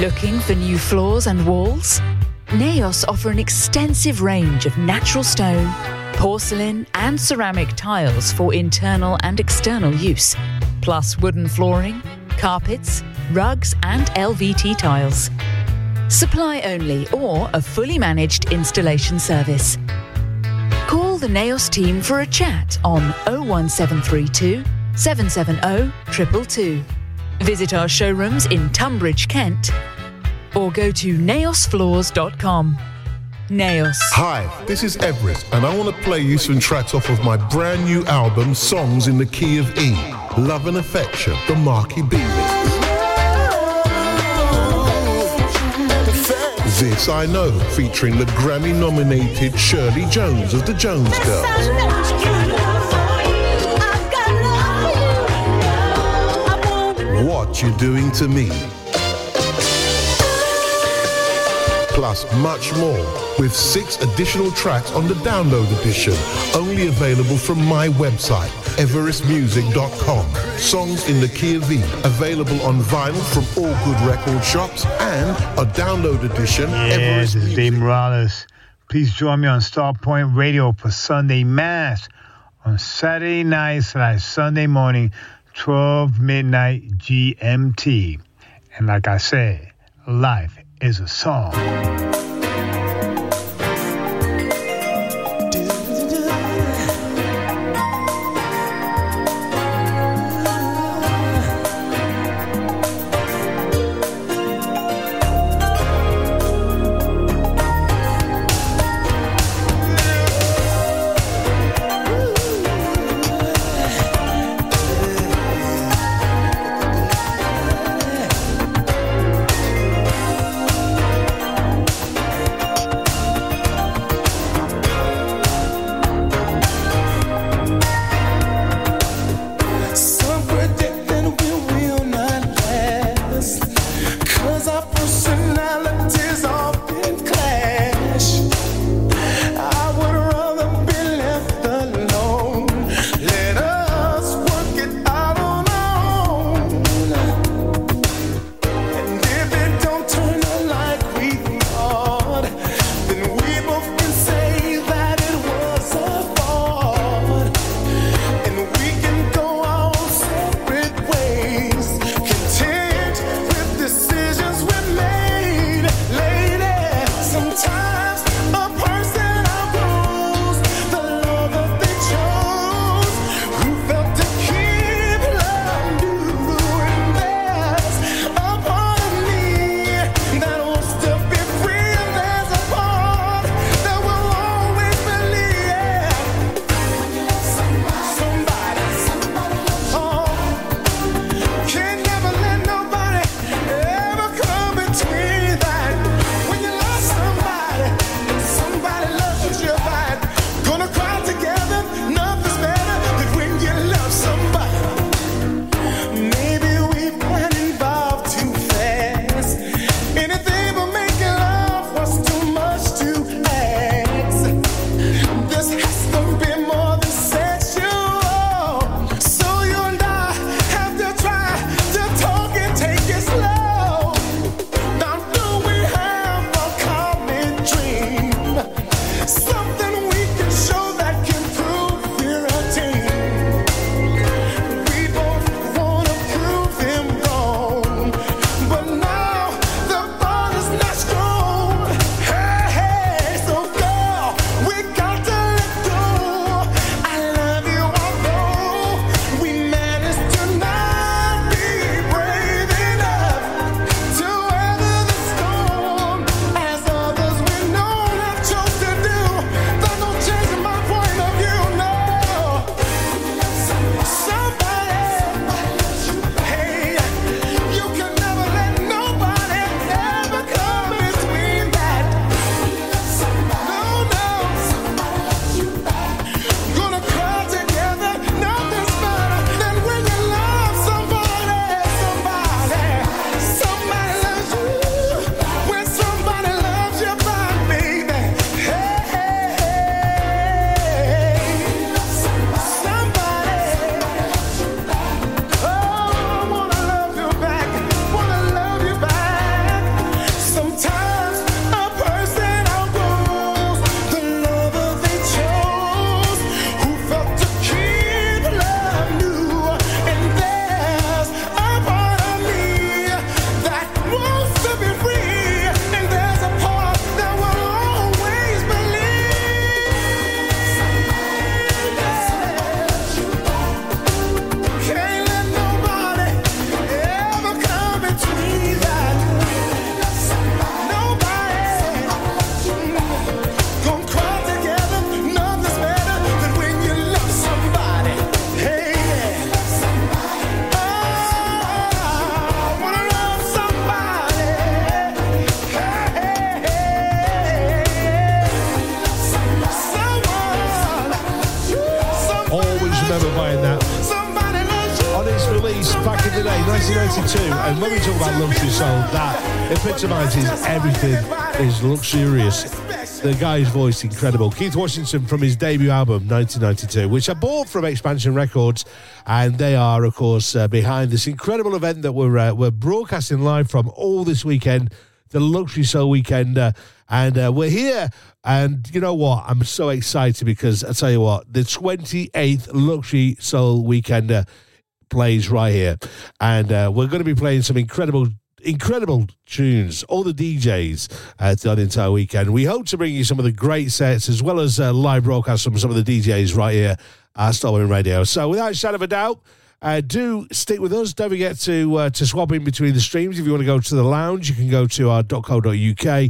Looking for new floors and walls? Naos offer an extensive range of natural stone, porcelain, and ceramic tiles for internal and external use, plus wooden flooring, carpets, rugs, and LVT tiles. Supply only or a fully managed installation service. Call the Naos team for a chat on 01732 770 222. Visit our showrooms in Tonbridge, Kent, or go to naosfloors.com. Naos. Hi, this is Everest, and I want to play you some tracks off of my brand new album, Songs in the Key of E. Love and Affection, the Marky B. This I Know, featuring the Grammy nominated Shirley Jones of the Jones Girls. What You Doing to Me. Plus much more, with six additional tracks on the download edition, only available from my website, everestmusic.com. Songs in the key of V, available on vinyl from all good record shops, and a download edition, Yes, Everest it's Music. Dave Morales. Please join me on Starpoint Radio for Sunday Mass on Saturday night slash Sunday morning, 12 midnight GMT. And like I said, life is a song. Luxurious. The guy's voice incredible. Keith Washington from his debut album 1992, which I bought from Expansion Records, and they are, of course, uh, behind this incredible event that we're uh, we're broadcasting live from all this weekend, the Luxury Soul Weekend, uh, and uh, we're here. And you know what? I'm so excited because I tell you what, the 28th Luxury Soul Weekend uh, plays right here, and uh, we're going to be playing some incredible incredible tunes, all the DJs uh, the entire weekend. We hope to bring you some of the great sets as well as uh, live broadcasts from some of the DJs right here at Starpoint Radio. So, without a shadow of a doubt, uh, do stick with us. Don't forget to uh, to swap in between the streams. If you want to go to the lounge, you can go to our .co.uk. Uh,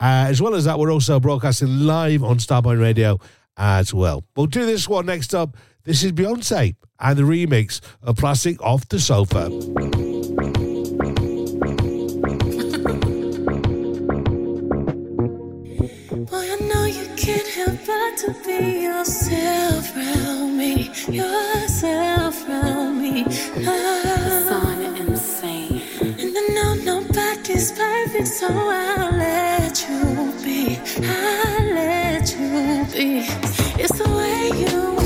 as well as that, we're also broadcasting live on Starpoint Radio as well. We'll do this one next up. This is Beyonce and the remix of Plastic Off the Sofa. To be yourself around me, yourself around me. Oh. insane. And I know nobody's perfect, so I'll let you be. I'll let you be. It's the way you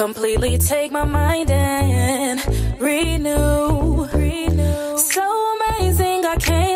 Completely take my mind and renew. Renew. So amazing, I can't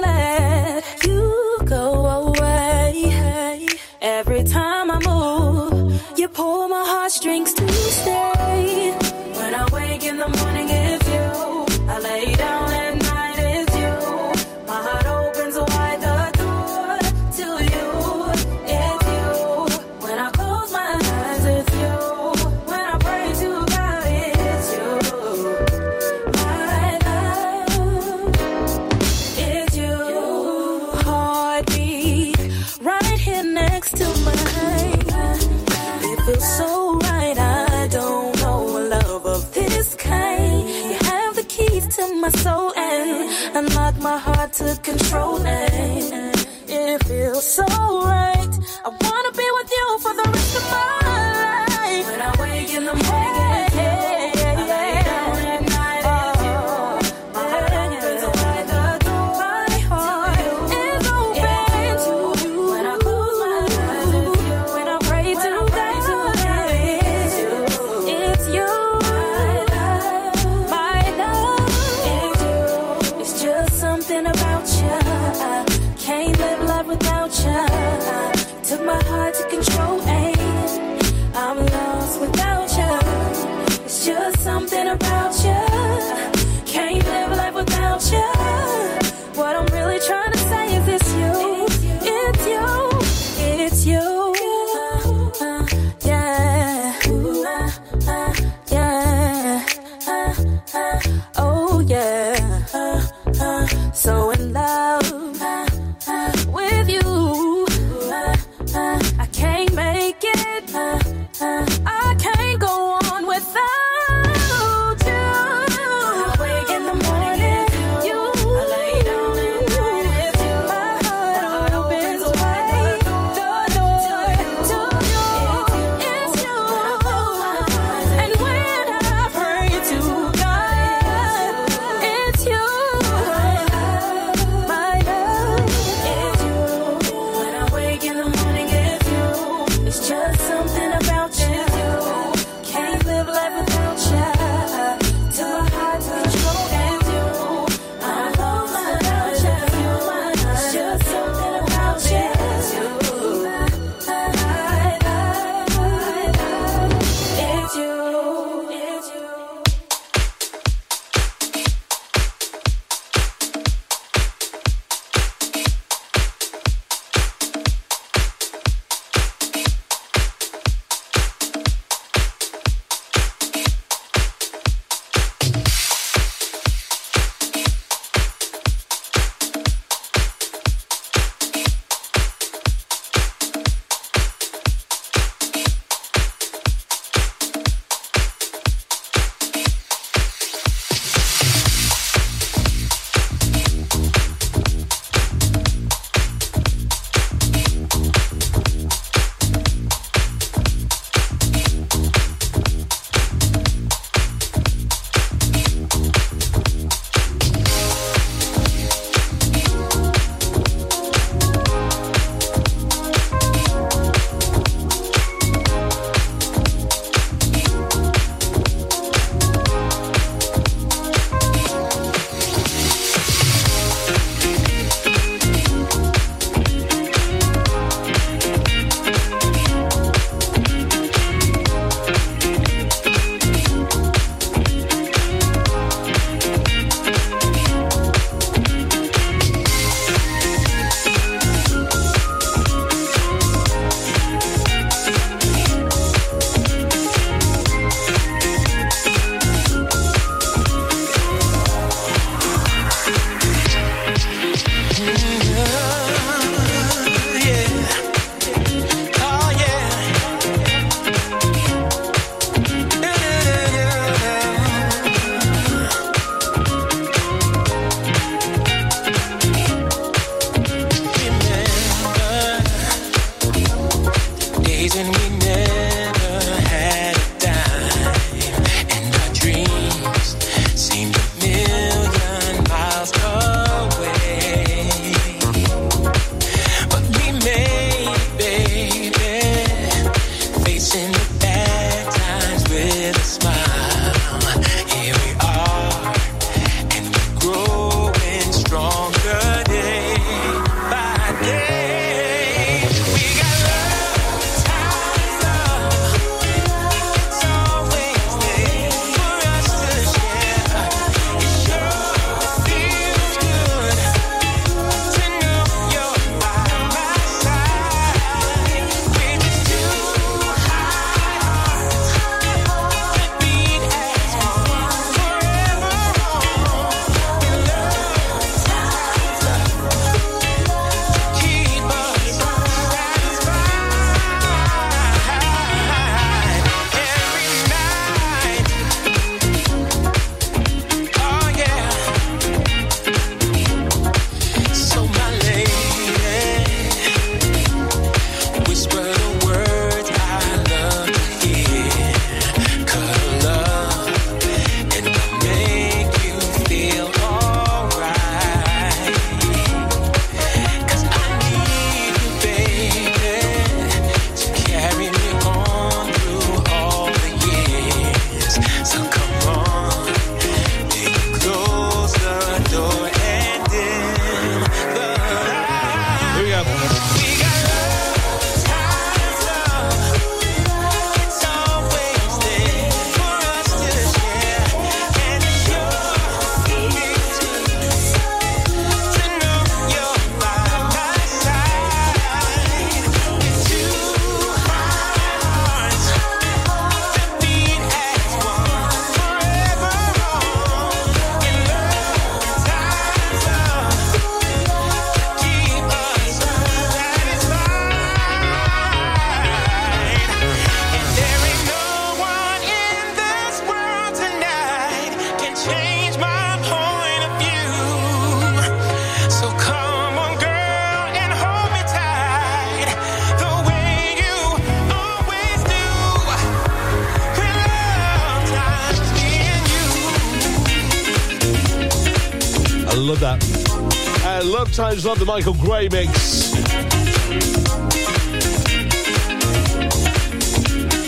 times love the Michael Gray mix.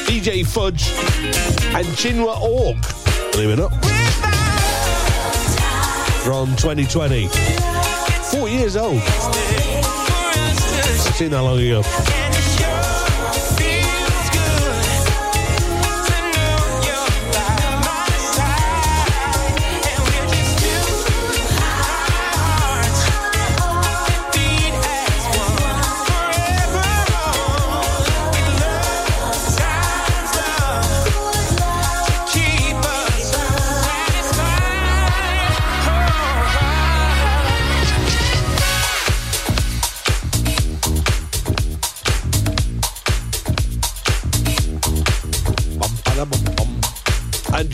DJ Fudge and Chinua Org, believe it or not. From 2020. Four years old. I've seen that long ago.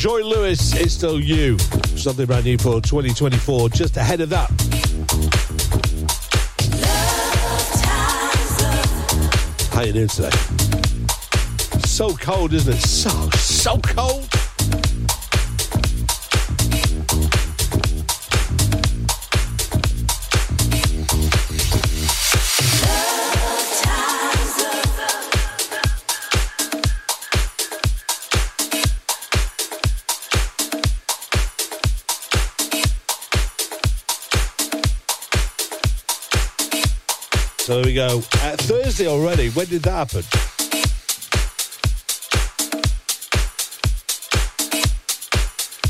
Joy Lewis, is Still You. Something brand new for 2024, just ahead of that. How you doing today? So cold, isn't it? So, so cold. Already. When did that happen?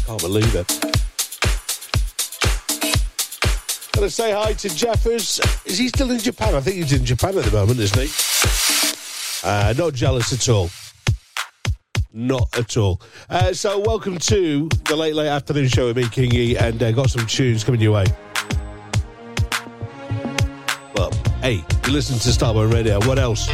Can't believe it. Gotta say hi to Jeffers. Is he still in Japan? I think he's in Japan at the moment, isn't he? Uh, not jealous at all. Not at all. Uh, so, welcome to the late, late afternoon show with me, Kingy, and uh, got some tunes coming your way. Hey, you listen to Starpoint Radio. What else?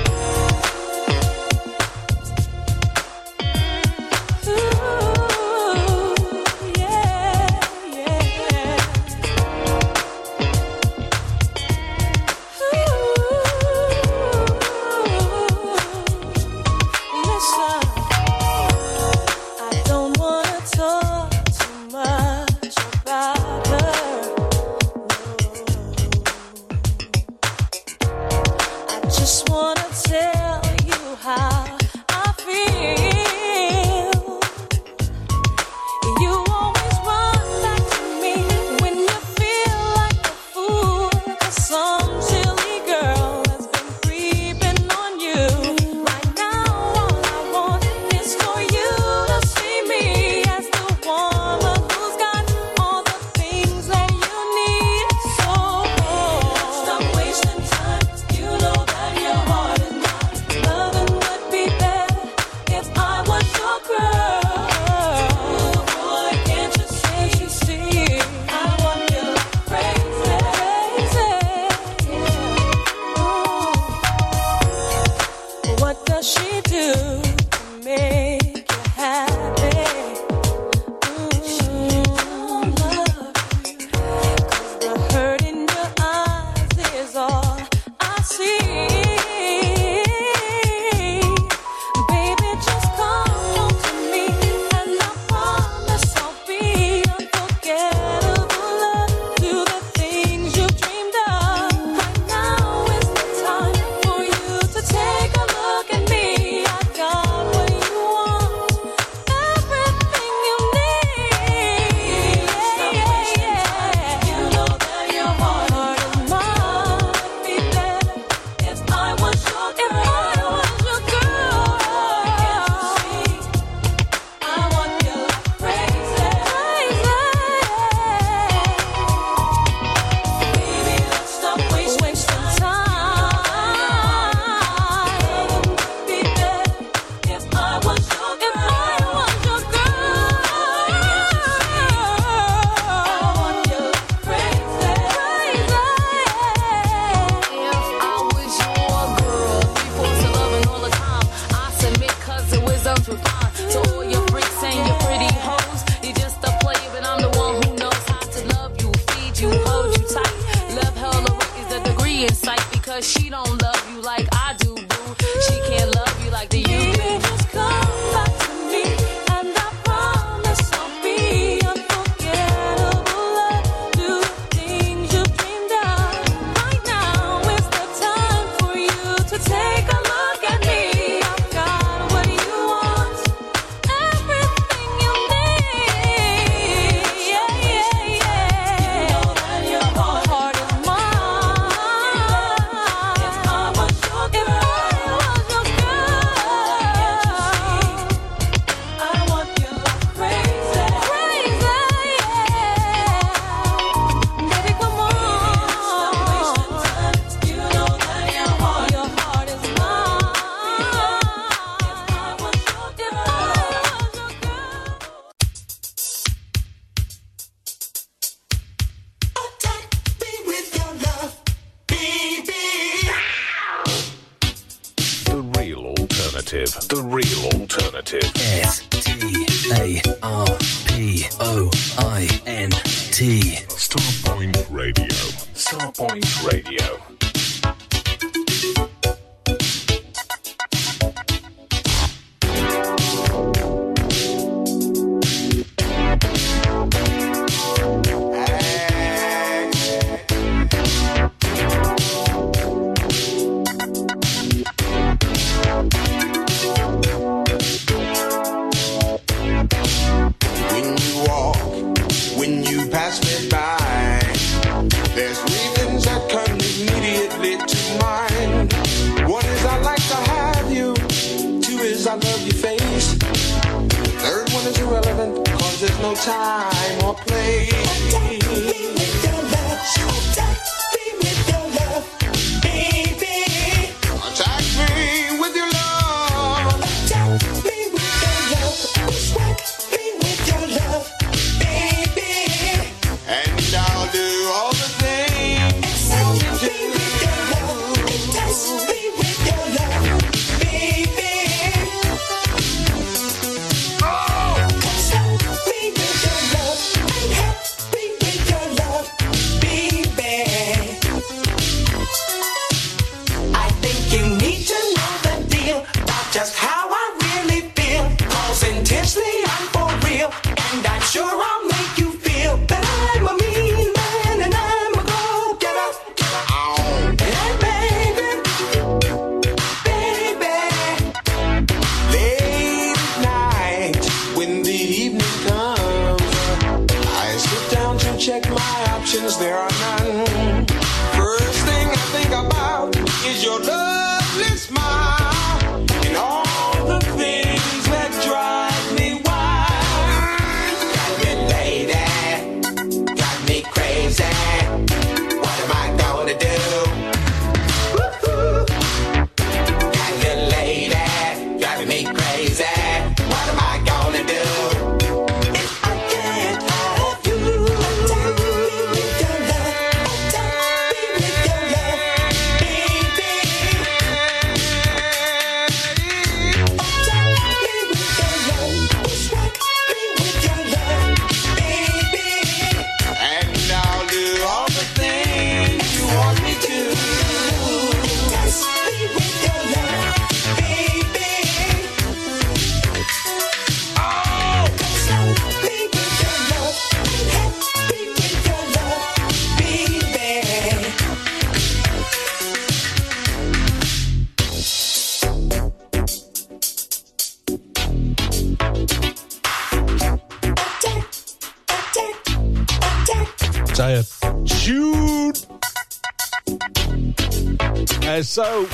So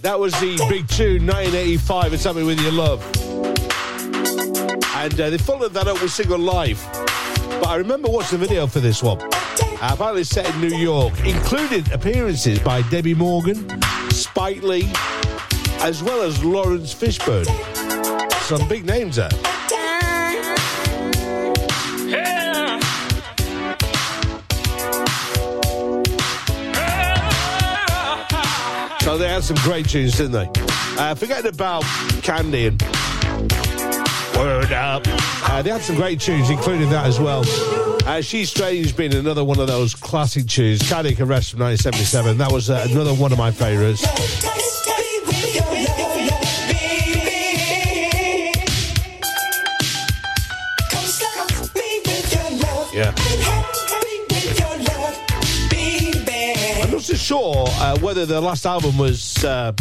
that was the big tune, 1985, It's Something With Your Love. And uh, they followed that up with single Life. But I remember watching the video for this one. Uh, apparently set in New York, included appearances by Debbie Morgan, Spike Lee, as well as Laurence Fishburne. Some big names there. Some great tunes, didn't they? Uh, forgetting about Candy and Word Up. Uh, they had some great tunes, including that as well. Uh, She's Strange being another one of those classic tunes. Cardiac Arrest from 1977. That was uh, another one of my favourites. Yeah. Sure uh, whether the last album was uh,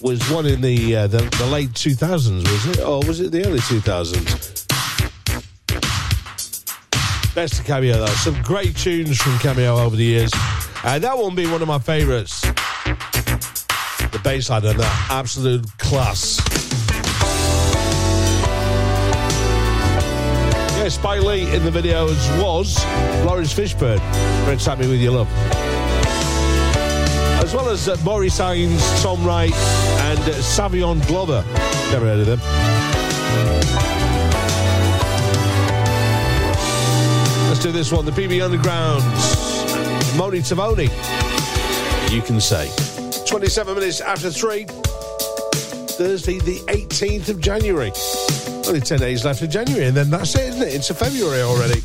was one in the, uh, the the late 2000s, was it, or was it the early 2000s? Best of Cameo, though. Some great tunes from Cameo over the years. And that one being one of my favourites. The bass line on that, absolute class. Yeah, Spike Lee in the videos was Laurence Fishburne. Red Me With Your Love. As well as uh, Maurice Tom Wright, and uh, Savion Glover. Never heard of them. Let's do this one. The PB Underground. Moni Tavoni. You can say. 27 minutes after 3. Thursday, the 18th of January. Only 10 days left of January, and then that's it, isn't it? Into February already.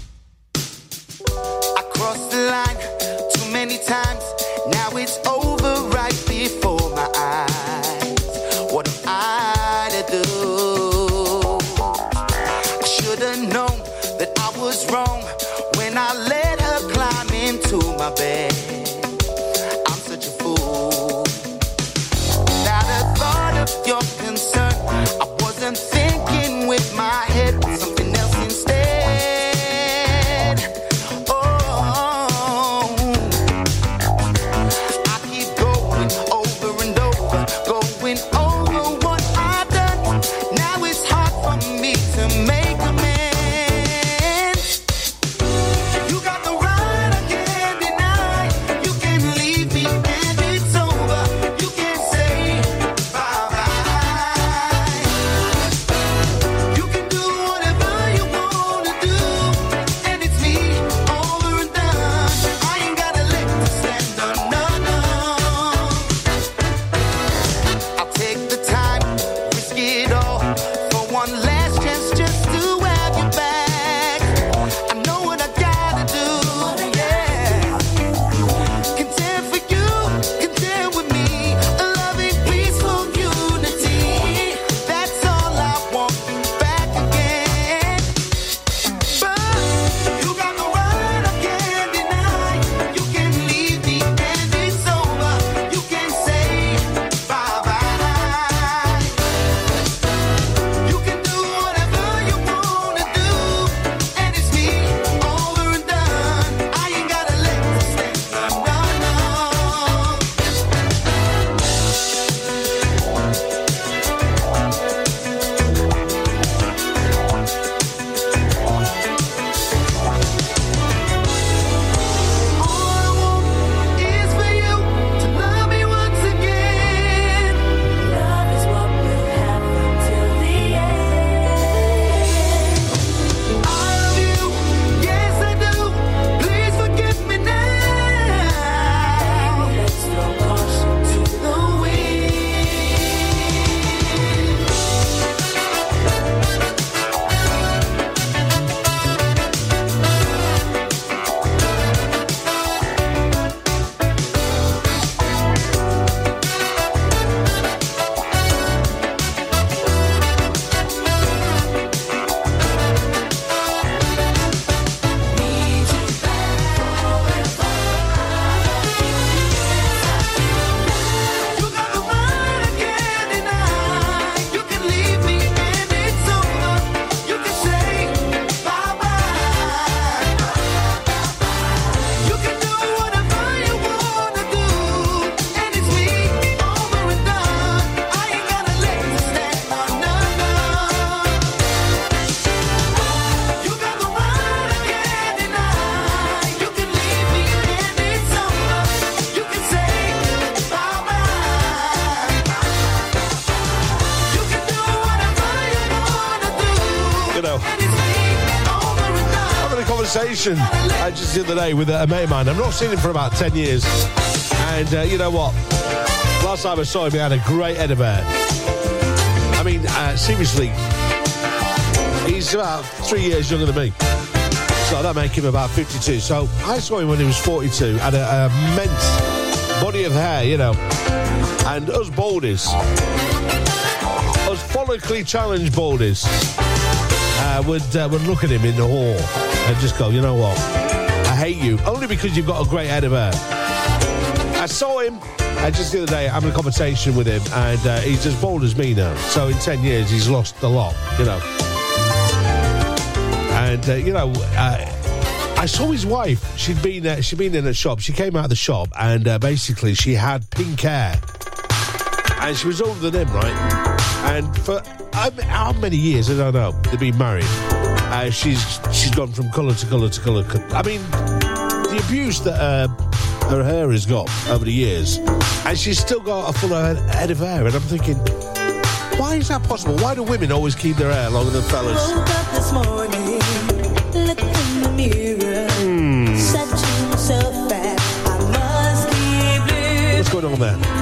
Conversation uh, just the other day with a mate of mine. I've not seen him for about 10 years. And uh, you know what? Last time I saw him, he had a great head of hair. I mean, uh, seriously, he's about three years younger than me. So that make him about 52. So I saw him when he was 42, had an immense body of hair, you know. And us baldies, us follically challenged baldies, uh, would, uh, would look at him in the awe and just go, you know what? I hate you. Only because you've got a great head of hair. I saw him uh, just the other day having a conversation with him, and uh, he's as bald as me now. So in 10 years, he's lost a lot, you know. And, uh, you know, uh, I saw his wife. She'd been, she'd been in a shop. She came out of the shop, and uh, basically, she had pink hair. And she was older than him, right? And for how many years, I don't know, they've been married. Uh, she's she's gone from colour to colour to colour. I mean, the abuse that uh, her hair has got over the years, and she's still got a full head, of hair. And I'm thinking, why is that possible? Why do women always keep their hair longer than fellas? Woke up this morning, looked in the mirror, Hmm. said to myself that I must keep What's going on there?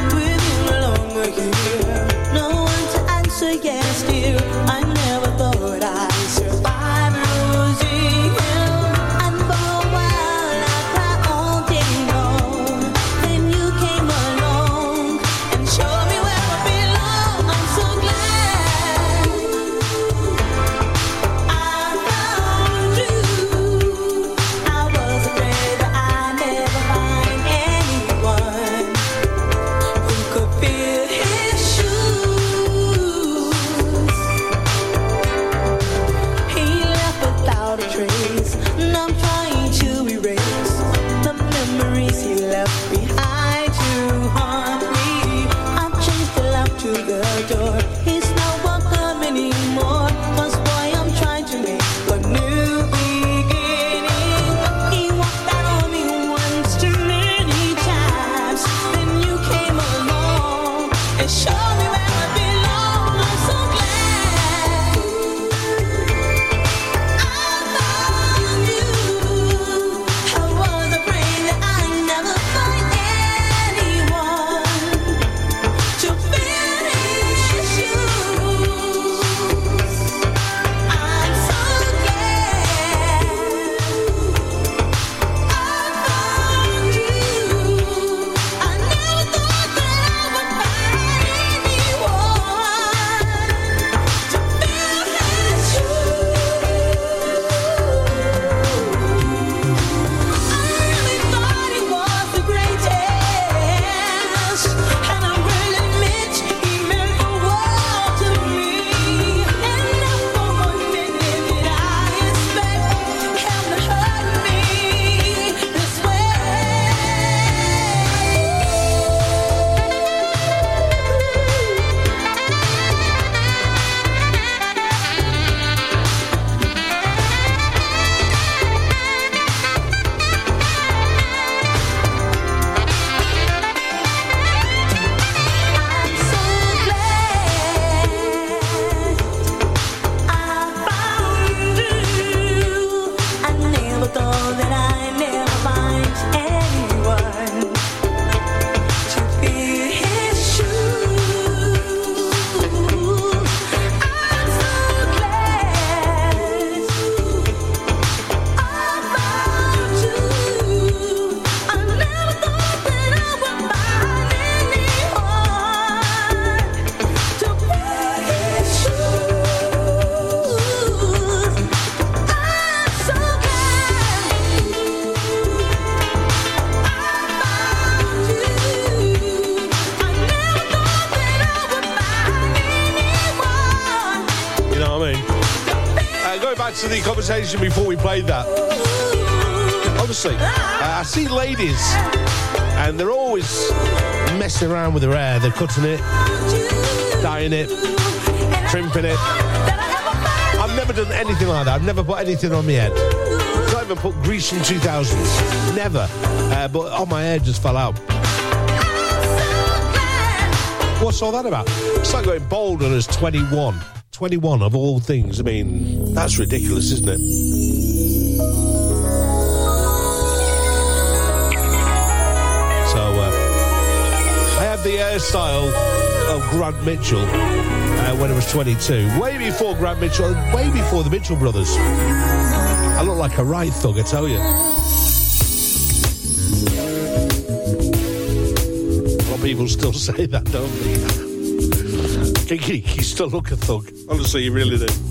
Before we played that. Honestly, uh, I see ladies, and they're always messing around with their hair. They're cutting it, dyeing it, crimping it. I've never done anything like that. I've never put anything on my head. Not even put grease in 2000s. Never. Uh, but on my hair just fell out. What's all that about? It's like going bald was 21. 21 of all things. I mean, that's ridiculous, isn't it? So, uh, I had the hairstyle of Grant Mitchell uh, when I was 22. Way before Grant Mitchell, way before the Mitchell brothers. I look like a right thug, I tell you. A lot of people still say that, don't they? you still look a thug. Honestly, you really do.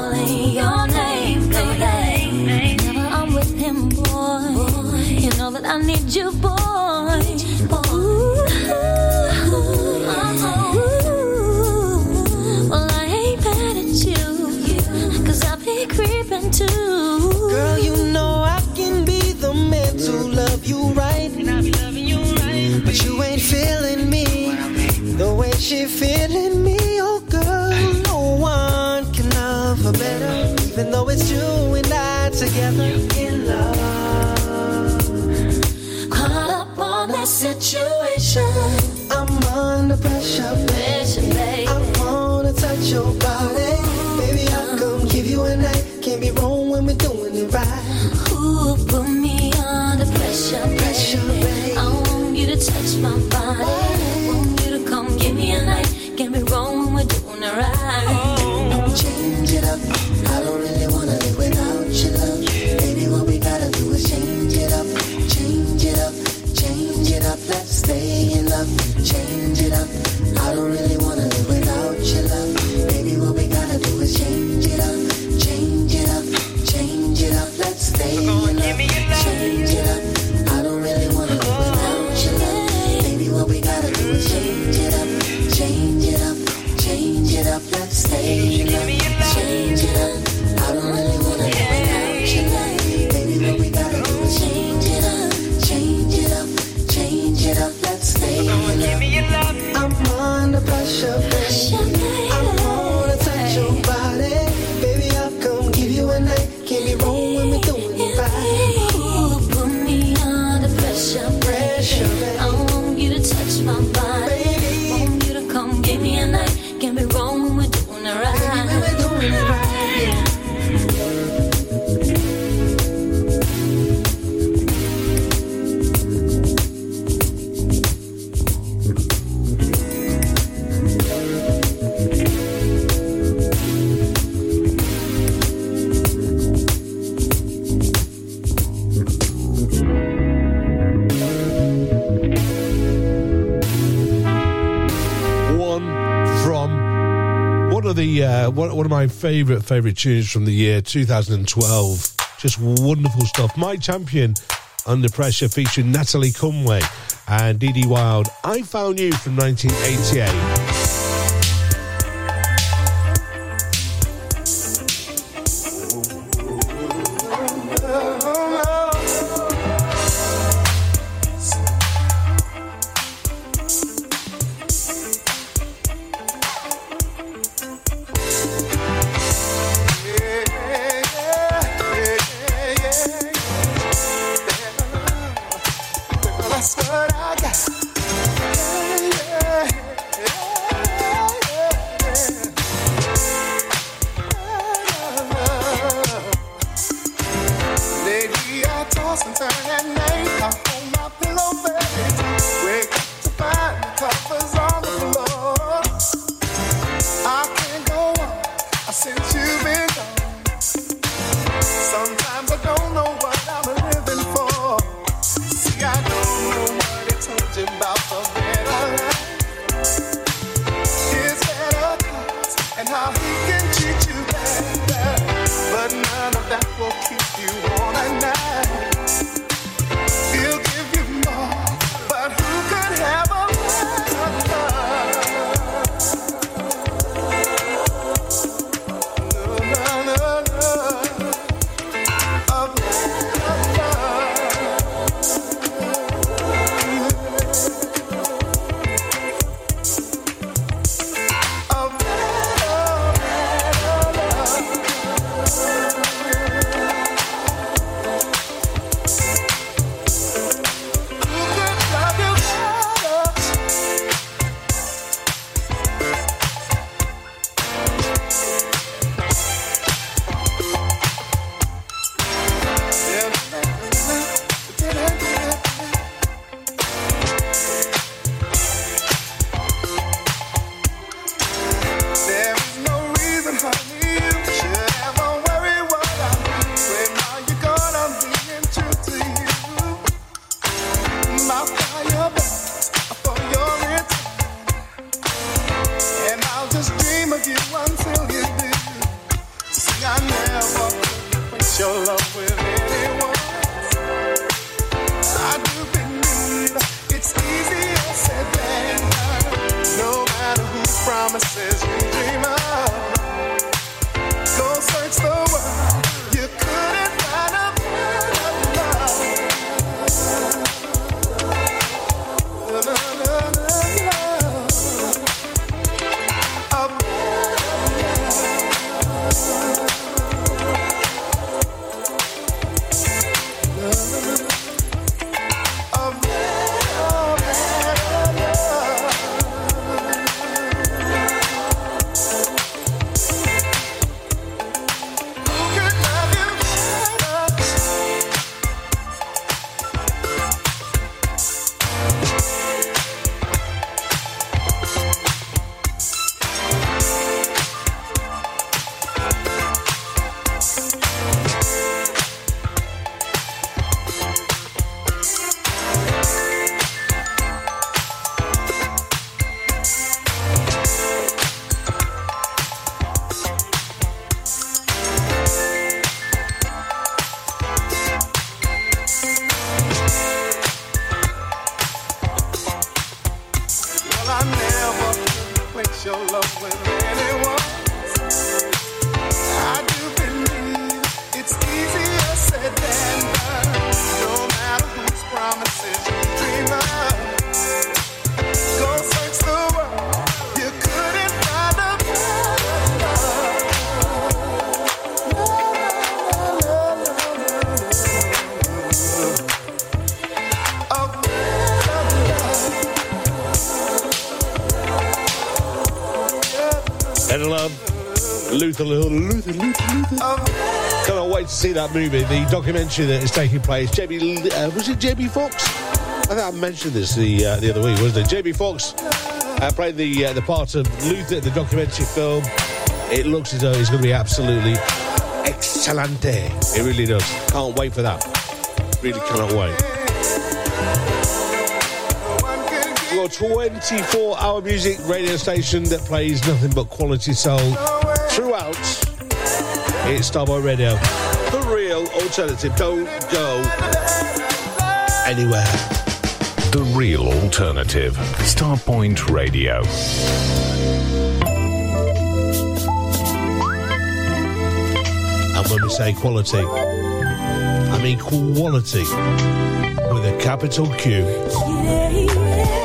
one of my favourite, favourite tunes from the year 2012. Just wonderful stuff. My Champion, Under Pressure, featuring Natalie Cumway and Dee Dee Wild. I Found You from 1988. sometimes and turn at night. to see that movie, the documentary that is taking place. Uh, was it Jamie Foxx? I think I mentioned this the uh, the other week, wasn't it? Jamie Foxx uh, played the uh, the part of Luther in the documentary film. It looks as though it's going to be absolutely excelente. It really does. Can't wait for that. Really cannot wait. Your 24 hour music radio station that plays nothing but quality soul throughout. It's Starpoint Radio alternative. Don't go anywhere. The real alternative. Starpoint Radio. And when we say quality, I mean quality with a capital Q. Yeah, yeah.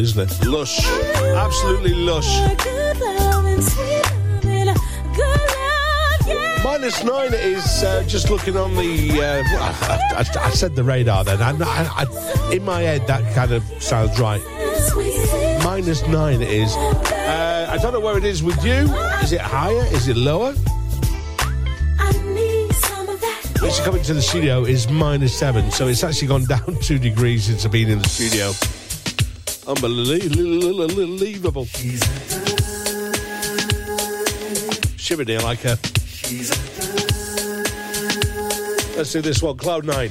isn't it? Lush. Absolutely lush. Minus nine is uh, just looking on the. Uh, I, I, I, said the radar then. I, in my head, that kind of sounds right. Minus nine is. Uh, I don't know where it is with you. Is it higher? Is it lower? It's coming to the studio is minus seven, so it's actually gone down two degrees since I've been in the studio. Unbelievable. Shiver down like her. Let's do this one, Cloud Nine.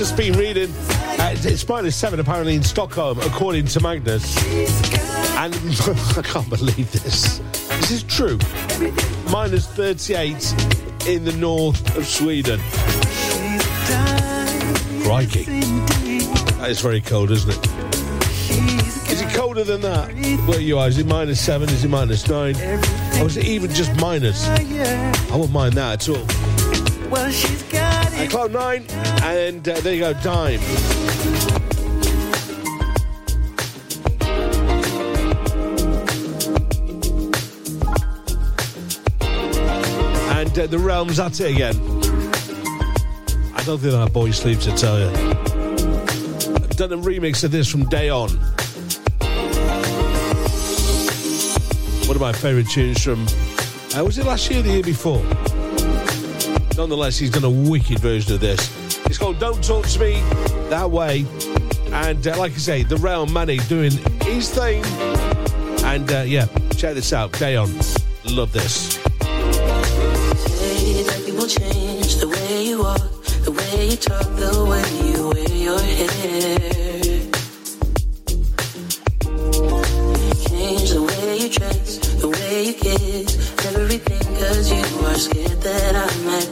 Just been reading. Uh, it's minus seven apparently in Stockholm, according to Magnus. And I can't believe this. This is true. Minus 38 in the north of Sweden. Crikey. That is very cold, isn't it? Is it colder than that? Where you are? Is it minus seven? Is it minus nine? Or is it even just minus? I wouldn't mind that at all. At Cloud Nine, and uh, there you go, Dime. And uh, the realms at it again. I don't think that boy sleeps, I tell you. I've done a remix of this from Day On. One of my favourite tunes from, uh, was it last year or the year before? Nonetheless, he's done a wicked version of this. It's called Don't Talk to Me That Way. And uh, like I say, The Realm Manny doing his thing. And uh, yeah, check this out. Day on. Love this. Change the way you walk, the way you talk, the way you wear your hair. Change the way you dress, the way you kiss, everything, cause you are scared that I might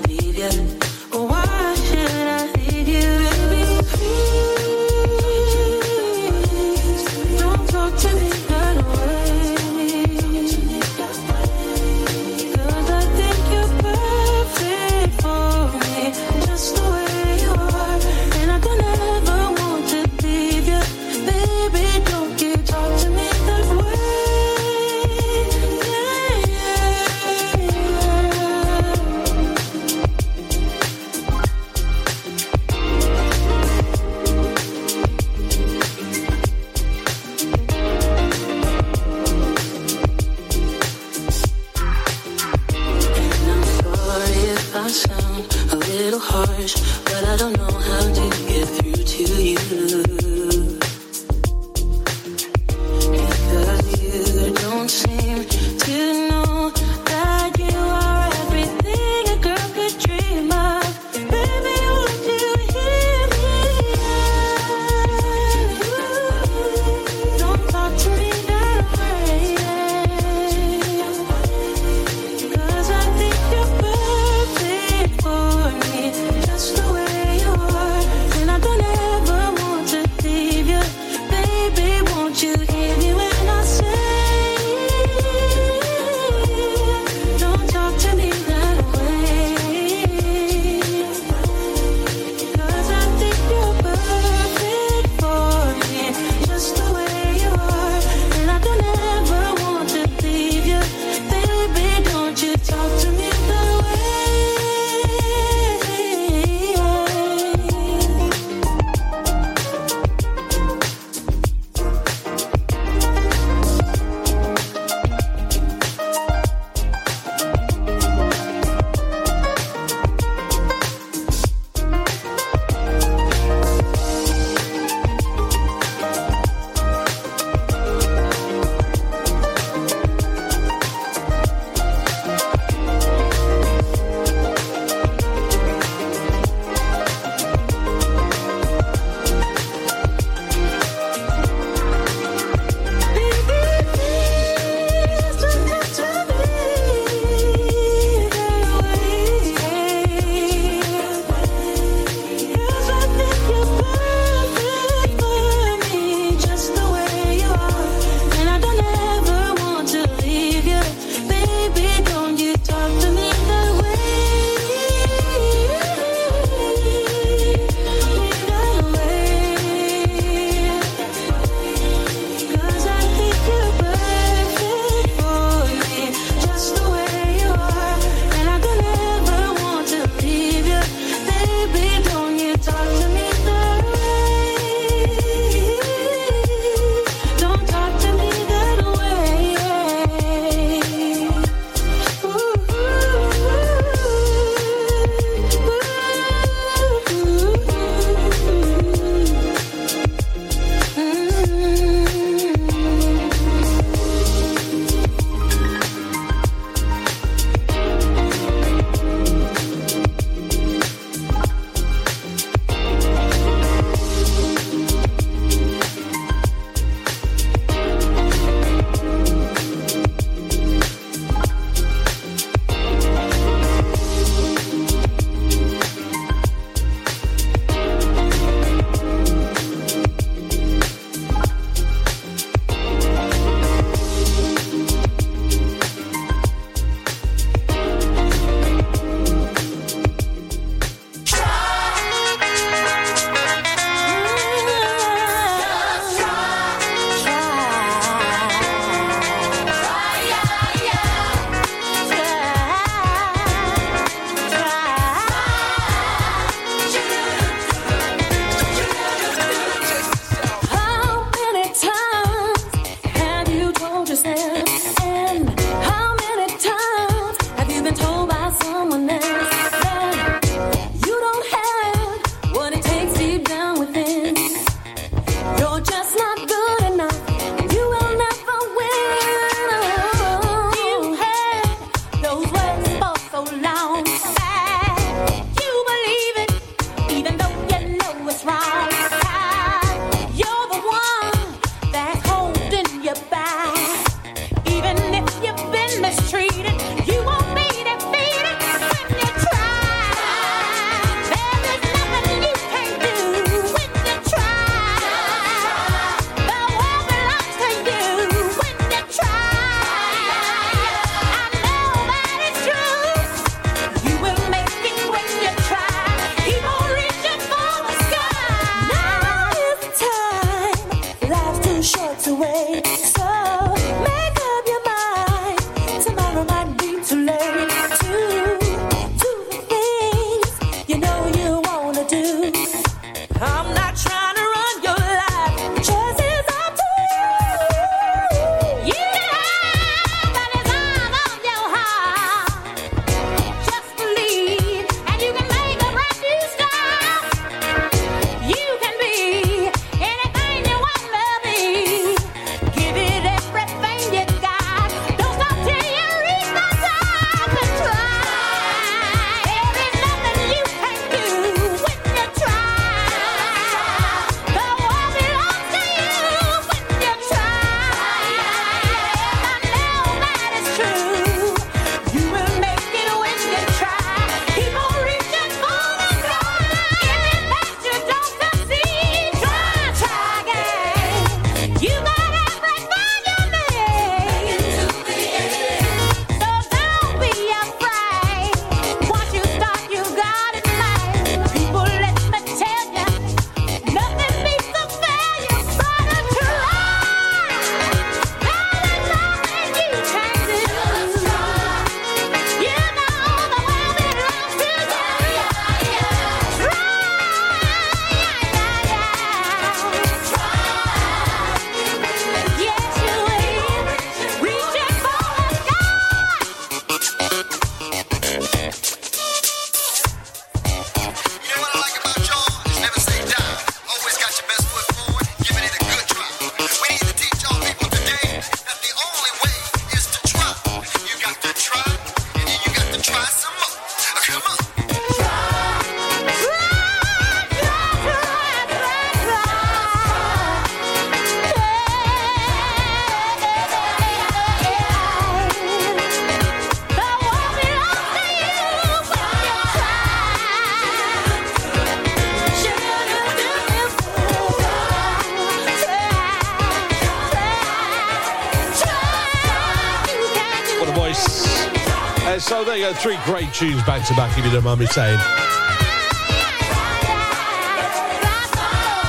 Uh, three great tunes back to back, if you don't mind me saying.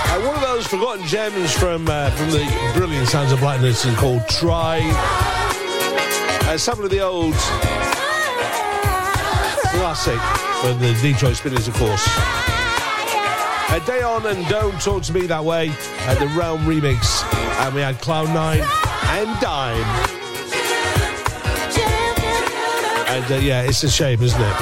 Uh, one of those forgotten gems from uh, from the brilliant sounds of blackness and called Try. Uh, some of the old classic from the Detroit Spinners, of course. Uh, Day On and Don't Talk to Me That Way, uh, the Realm remix. And we had Cloud9 and Dime. Uh, yeah, it's a shame, isn't it?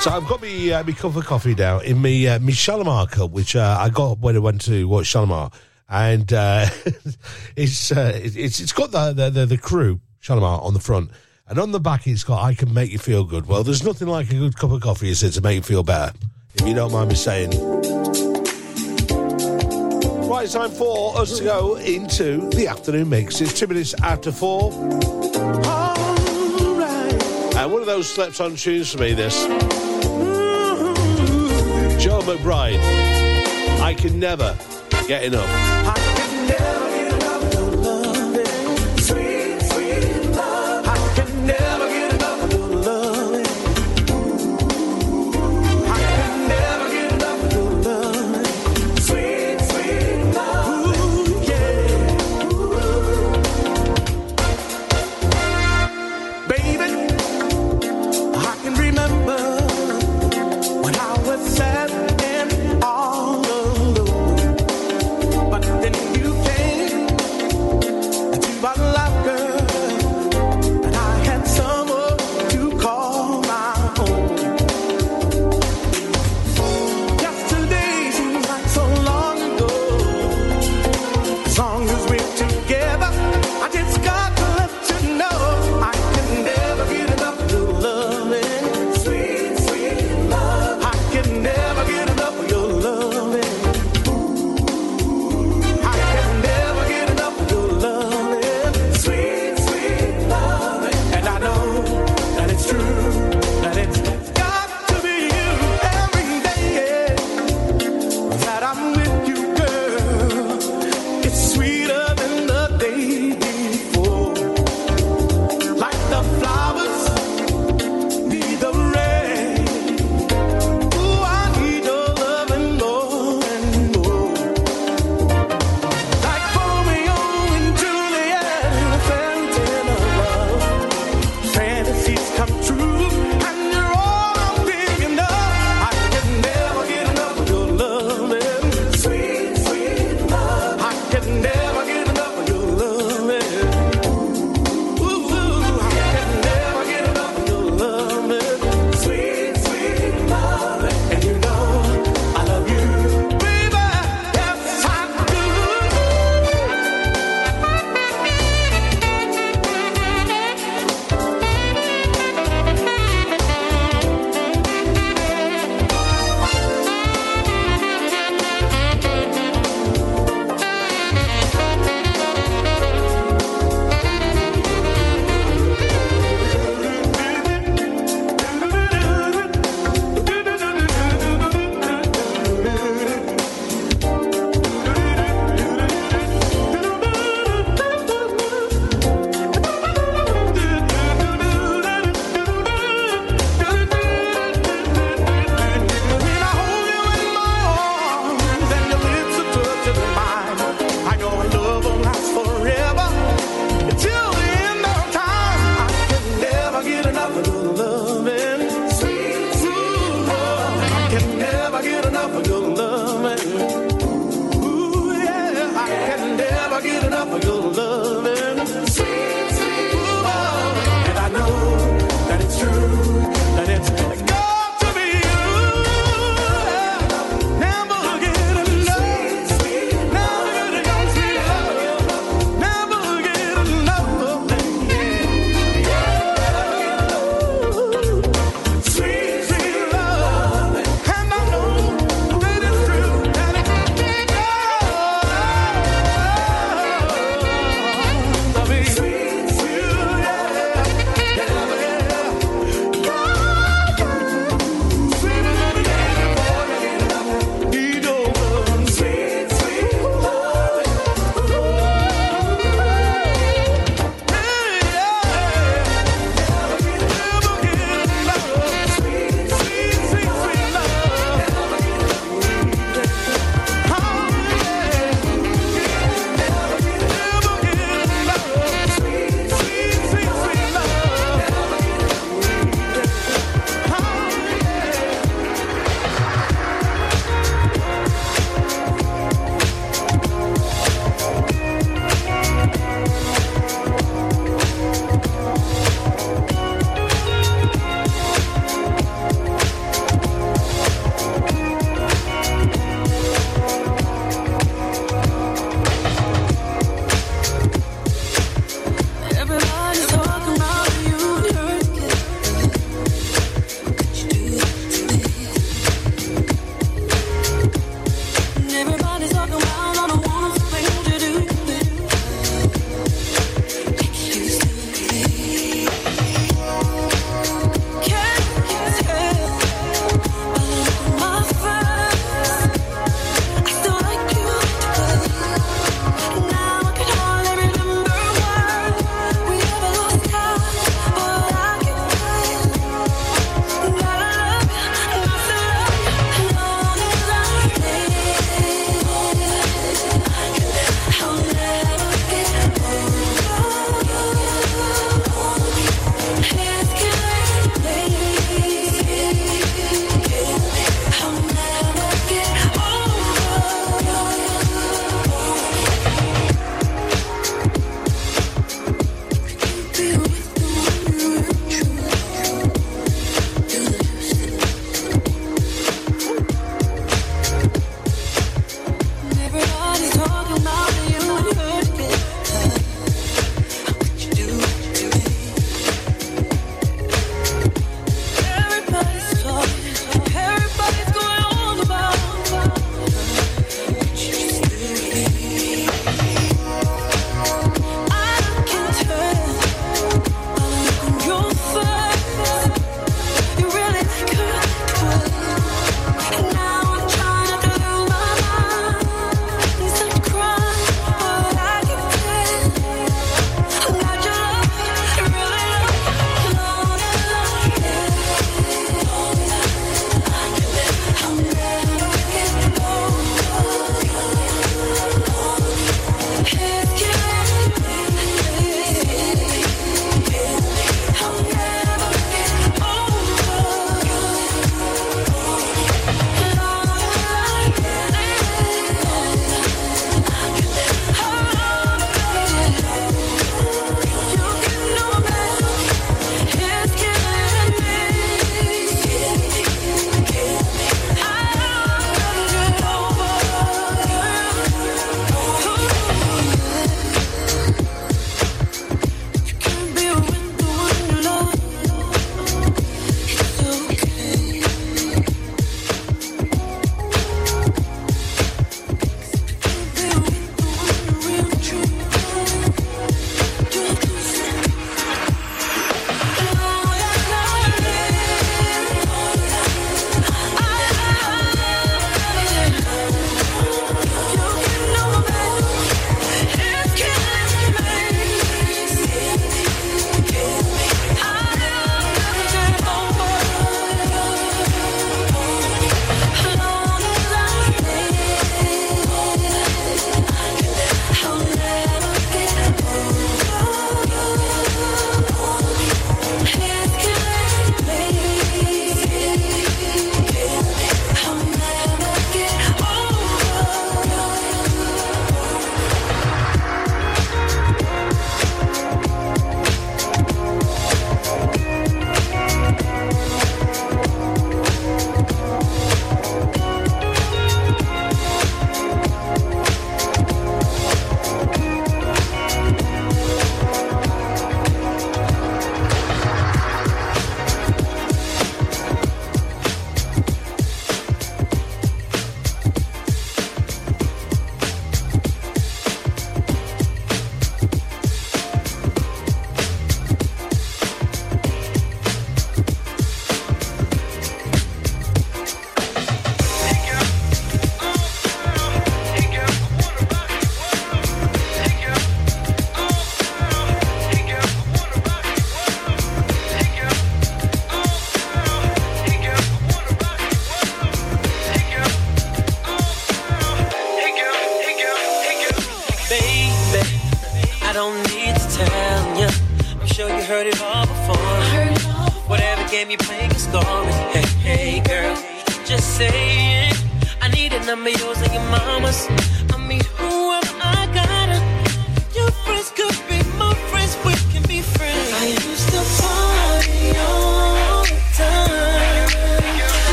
So I've got me uh, cup of coffee now in me uh, me Shalamar cup, which uh, I got when I went to watch Shalamar, and uh, it's, uh, it- it's it's got the the, the the crew Shalamar on the front, and on the back it's got I can make you feel good. Well, there's nothing like a good cup of coffee, is it, to make you feel better? If you don't mind me saying. Right, it's time for us to go into the afternoon mix. It's two minutes after four. And one of those slept on tunes for me, this. Joe McBride. I can never get enough.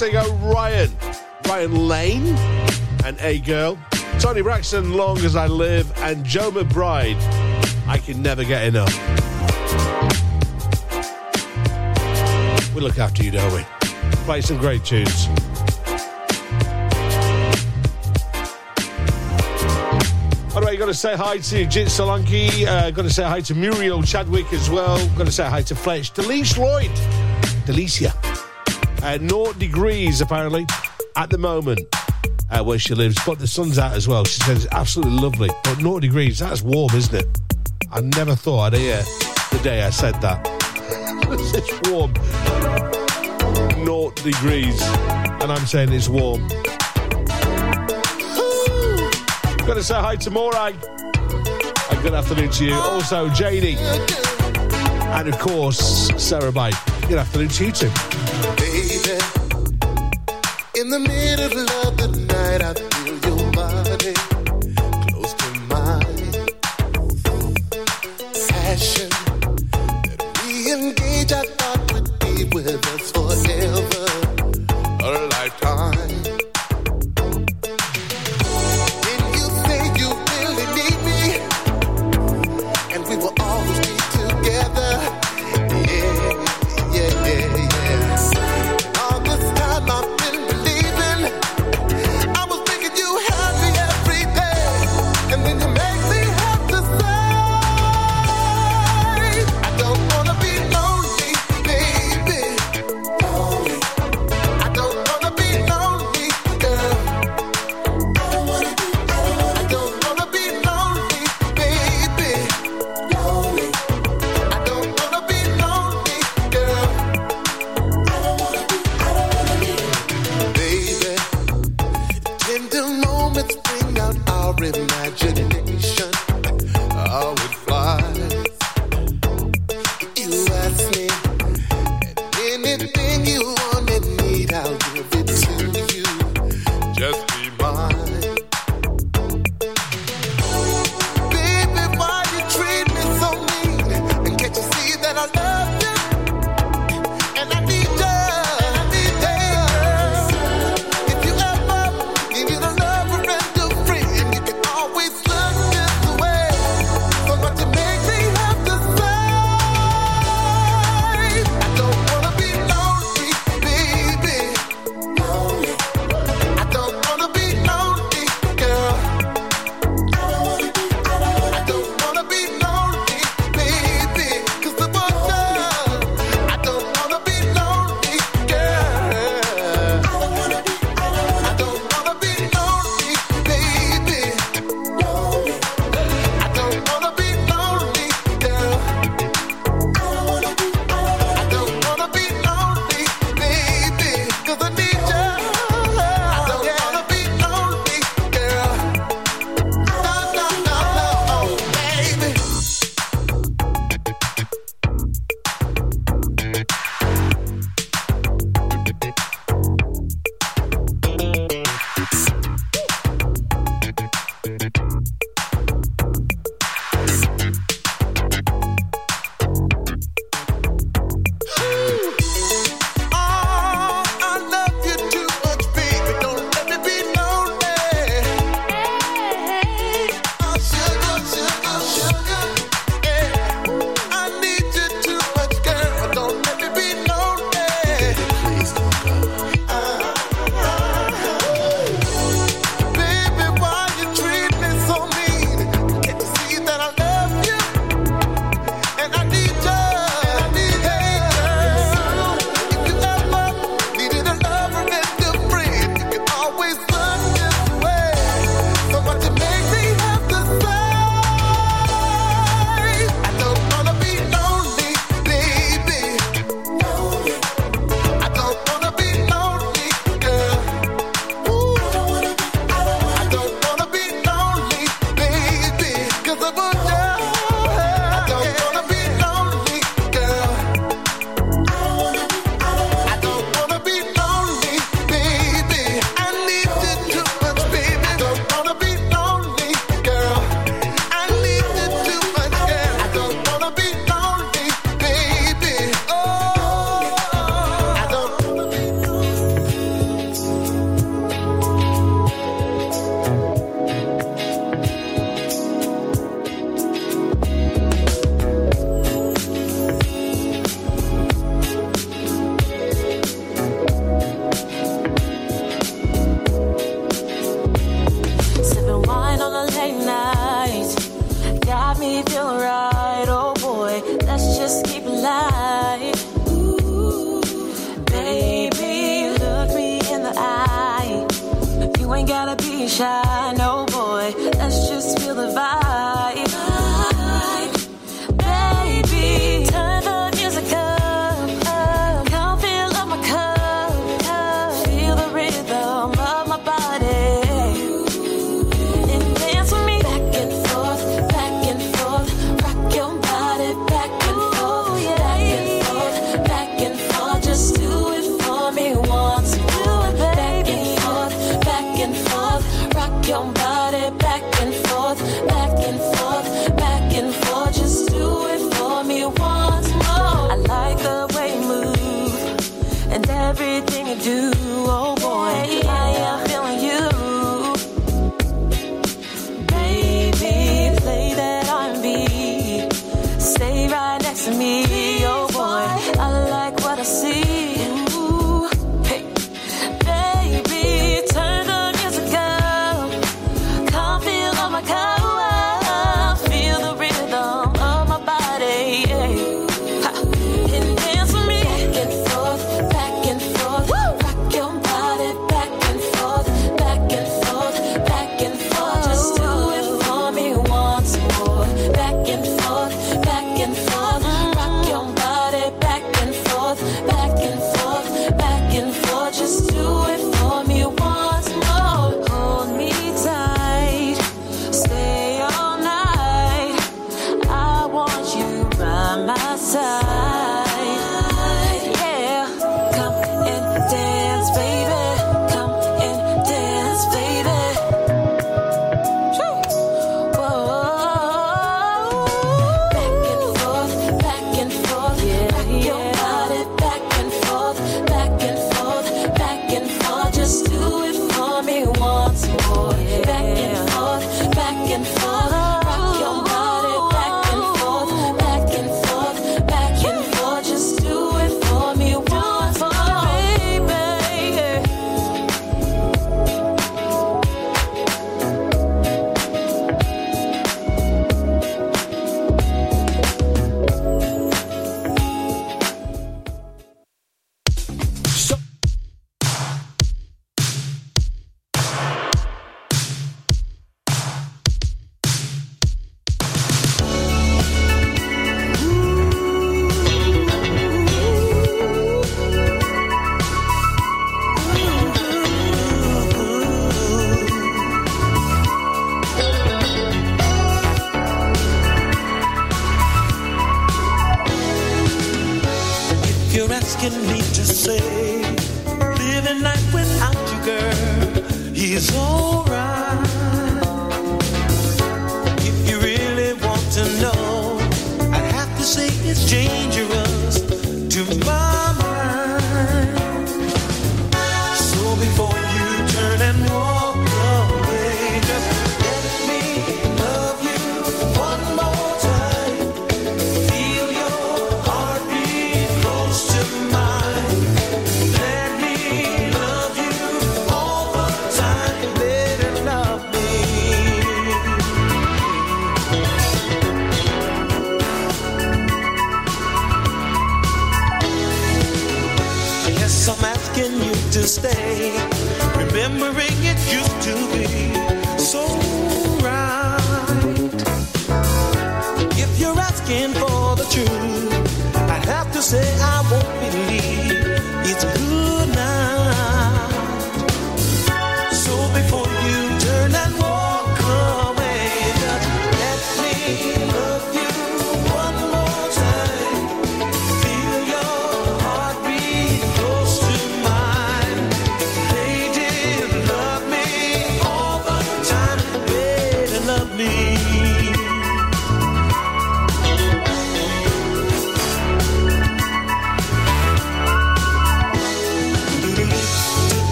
Singer Ryan, Ryan Lane, and A Girl, Toni Braxton, Long as I Live, and Joe McBride, I Can Never Get Enough. We look after you, don't we? Play some great tunes. All right, got to say hi to Jit Solanki. Uh, got to say hi to Muriel Chadwick as well. Got to say hi to Fletch. Delise Lloyd. Delicia. Uh, naught degrees, apparently, at the moment. Uh, where she lives, but the sun's out as well. She says it's absolutely lovely, but naught degrees, that's warm, isn't it? I never thought I'd hear the day I said that. it's warm. Naught degrees, and I'm saying it's warm. Gonna say hi to Morag, and good afternoon to you. Also, Janie, and of course, Sarah Bike. Good afternoon to you too the middle of the night, I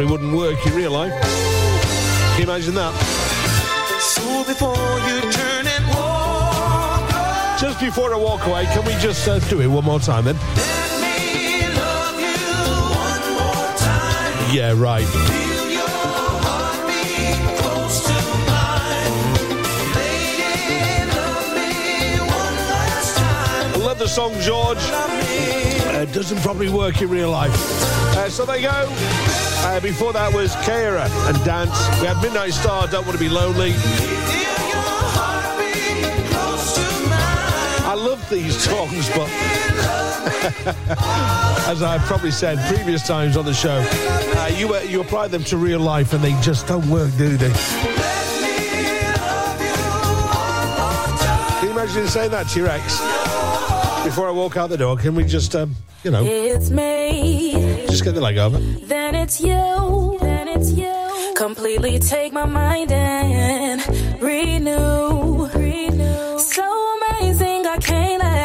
probably wouldn't work in real life. Can you imagine that? So before you turn and walk away. Just before I walk away, can we just uh, do it one more time then? More time. Yeah, right. the song, George uh, doesn't probably work in real life. Uh, so there you go. Uh, before that was Kara and Dance. We had Midnight Star, Don't Want to Be Lonely. I love these songs, but as I've probably said previous times on the show, uh, you, uh, you apply them to real life and they just don't work, do they? Can you imagine saying that to your ex before I walk out the door? Can we just um, you know. It's me. Just get the leg over. Then it's you. Then it's you. Completely take my mind and renew. Renew. So amazing, I can't let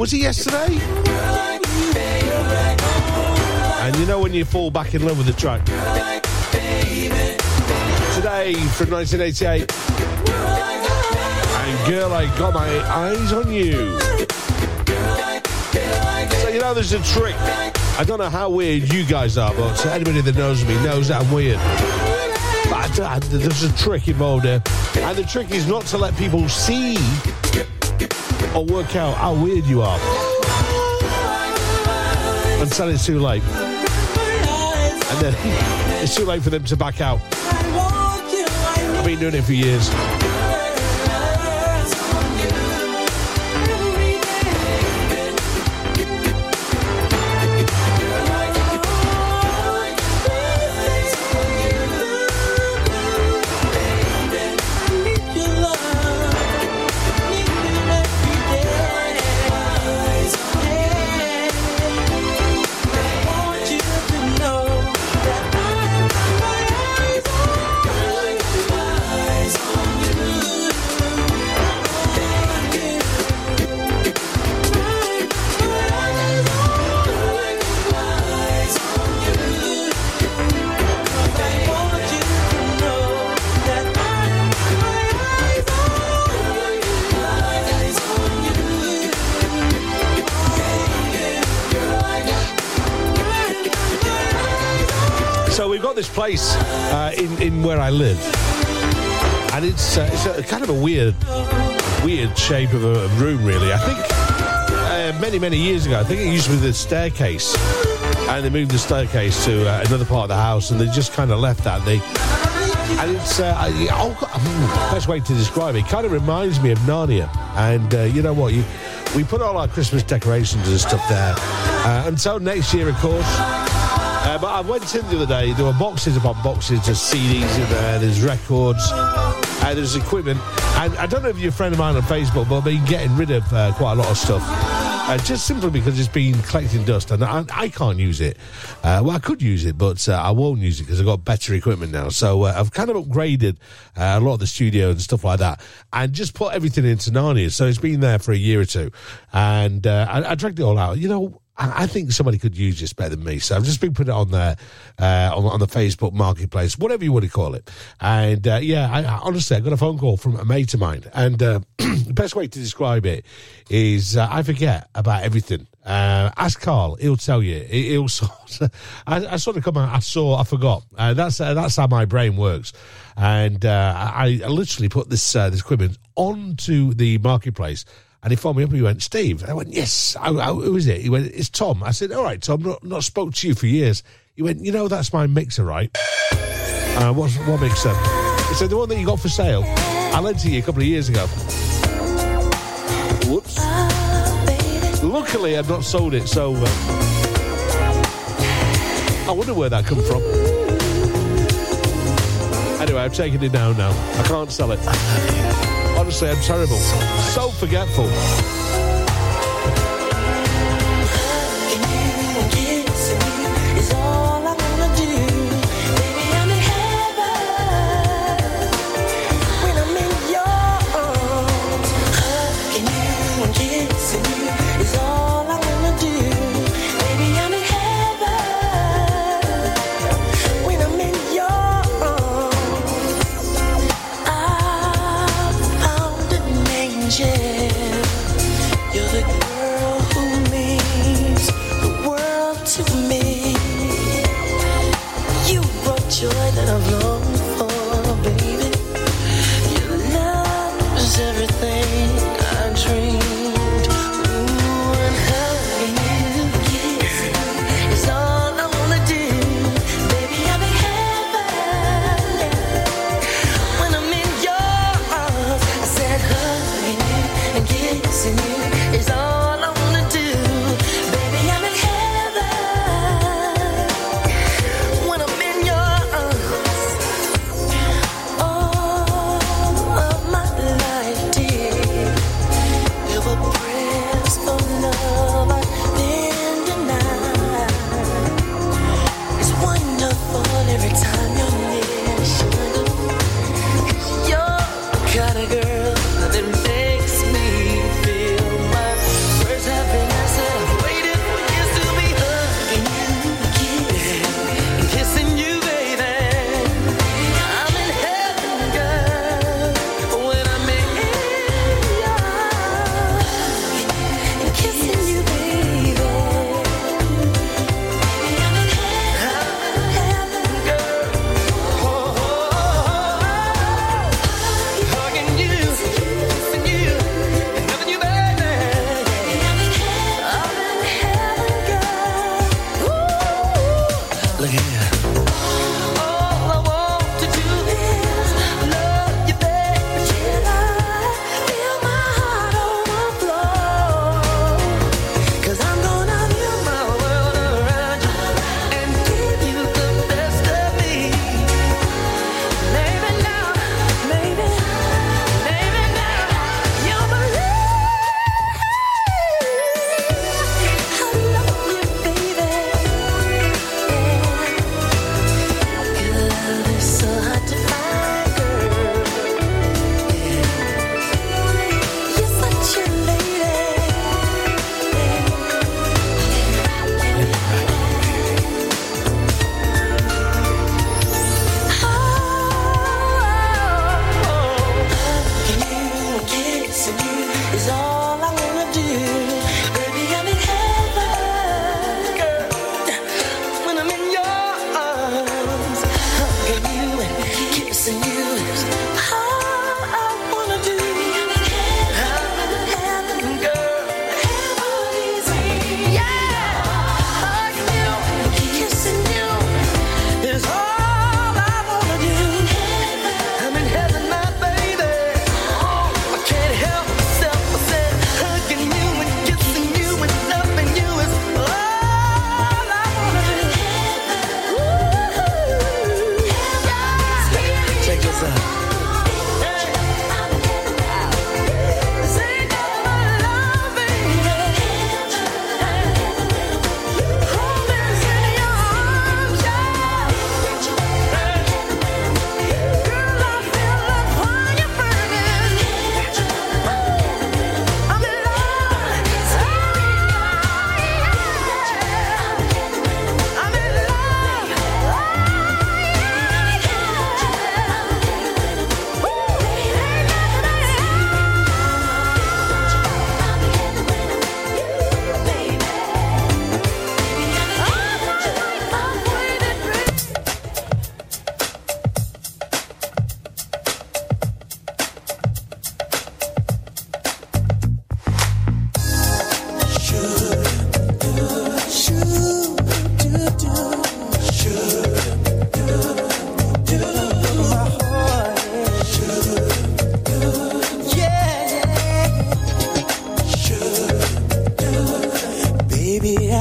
Was it yesterday? And you know when you fall back in love with the track? Today from 1988. And girl, I got my eyes on you. So you know there's a trick. I don't know how weird you guys are, but anybody that knows me knows that I'm weird. But I- I- there's a trick involved here. And the trick is not to let people see or work out how weird you are until it's too late. And then it's too late for them to back out. I've been doing it for years. Place uh, in in where I live, and it's uh, it's a kind of a weird weird shape of a room, really. I think uh, many many years ago, I think it used to be the staircase, and they moved the staircase to uh, another part of the house, and they just kind of left that. They and it's uh, oh, best way to describe it. Kind of reminds me of Narnia, and uh, you know what you. We put all our Christmas decorations and stuff there. Uh, until next year, of course. Uh, but I went in the other day. There were boxes upon boxes of CDs in there. There's records. Uh, there's equipment. And I don't know if you're a friend of mine on Facebook, but I've been getting rid of uh, quite a lot of stuff. Uh, just simply because it's been collecting dust and I, I can't use it. Uh, well, I could use it, but uh, I won't use it because I've got better equipment now. So uh, I've kind of upgraded uh, a lot of the studio and stuff like that and just put everything into Narnia. So it's been there for a year or two. And I, I dragged it all out. You know, I think somebody could use this better than me. So I've just been putting it on there, uh, on, on the Facebook marketplace, whatever you want to call it. And uh, yeah, I, I, honestly, I got a phone call from a mate of mine. And uh, the best way to describe it is uh, I forget about everything. Uh, ask Carl; he'll tell you. He- He'll sort. I, I sort of come out. I saw. I forgot. Uh, that's that's how my brain works. And I, I literally put this this equipment onto the marketplace. And he phoned me up and he went, Steve. I went, yes. I, I, who is it? He went, it's Tom. I said, all right, Tom, not, not spoke to you for years. He went, you know, that's my mixer, right? Uh, what mixer? He said, the one that you got for sale. I lent it you a couple of years ago. Whoops. Luckily, I've not sold it, so uh, I wonder where that come from. Anyway, I've taken it down now. I can't sell it. Honestly, I'm terrible. So forgetful.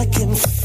I can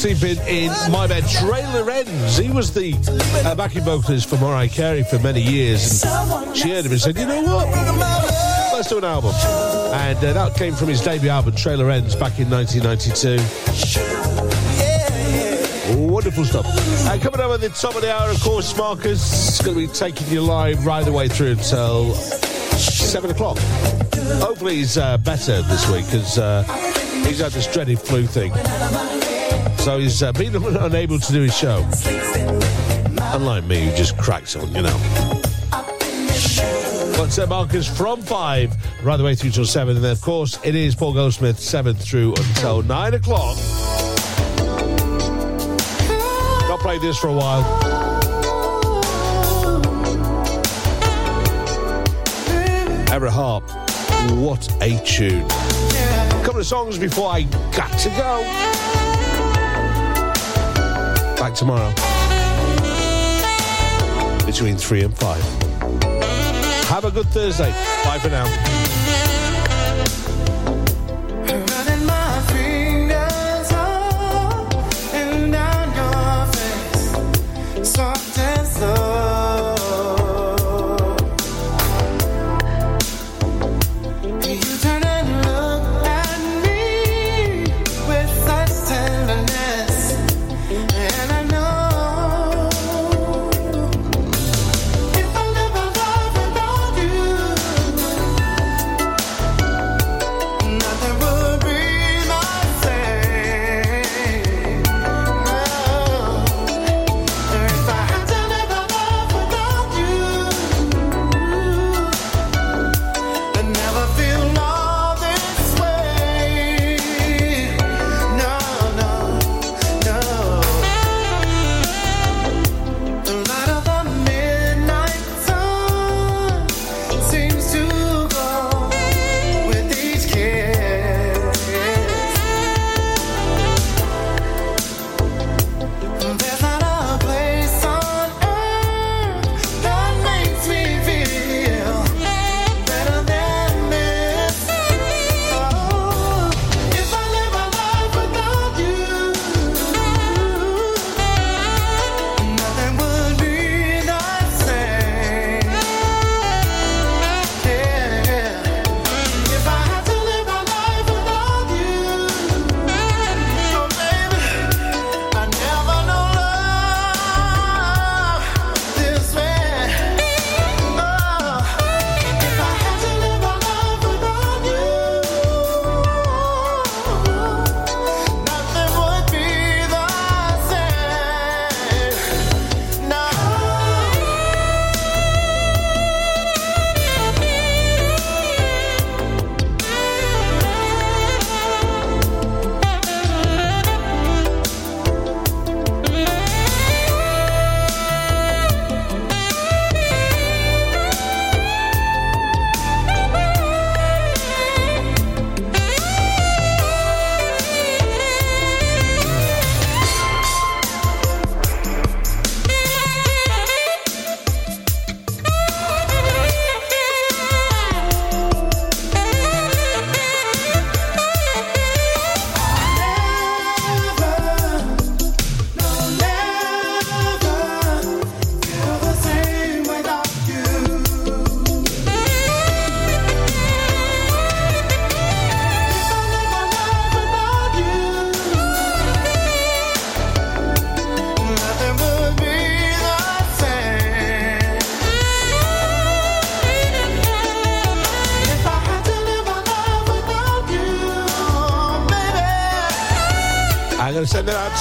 sleeping in my bed. Trey Lorenz. He was the uh, backing vocalist for Mariah Carey for many years. And she heard him and said, you know what? Let's do an album. And uh, that came from his debut album, Trey Lorenz, back in 1992. Wonderful stuff. Uh, coming up at the top of the hour, of course, Marcus is going to be taking you live right the way through until 7 o'clock. Hopefully he's uh, better this week because uh, he's had this dreaded flu thing. So he's uh, been unable to do his show. Unlike me, who just cracks on, you know. But uh, Marcus from 5 right the way through till 7. And then, of course, it is Paul Goldsmith 7 through until 9 o'clock. Not played this for a while. Everette Harp, what a tune. A couple of songs before I got to go. Back tomorrow. Between 3 and 5. Have a good Thursday. Bye for now.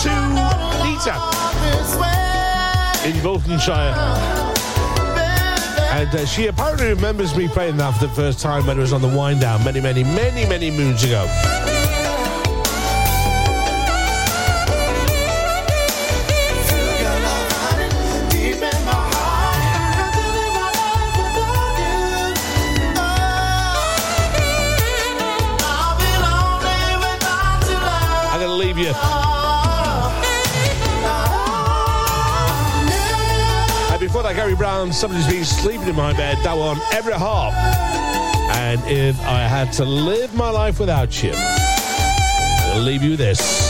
To in Boltonshire. And uh, she apparently remembers me playing that for the first time when it was on the wind down many, many, many, many moons ago. Deep in before that, Gary Brown, somebody's been sleeping in my bed. That one, Everette Harp. And if I had to live my life without you, I'll leave you this.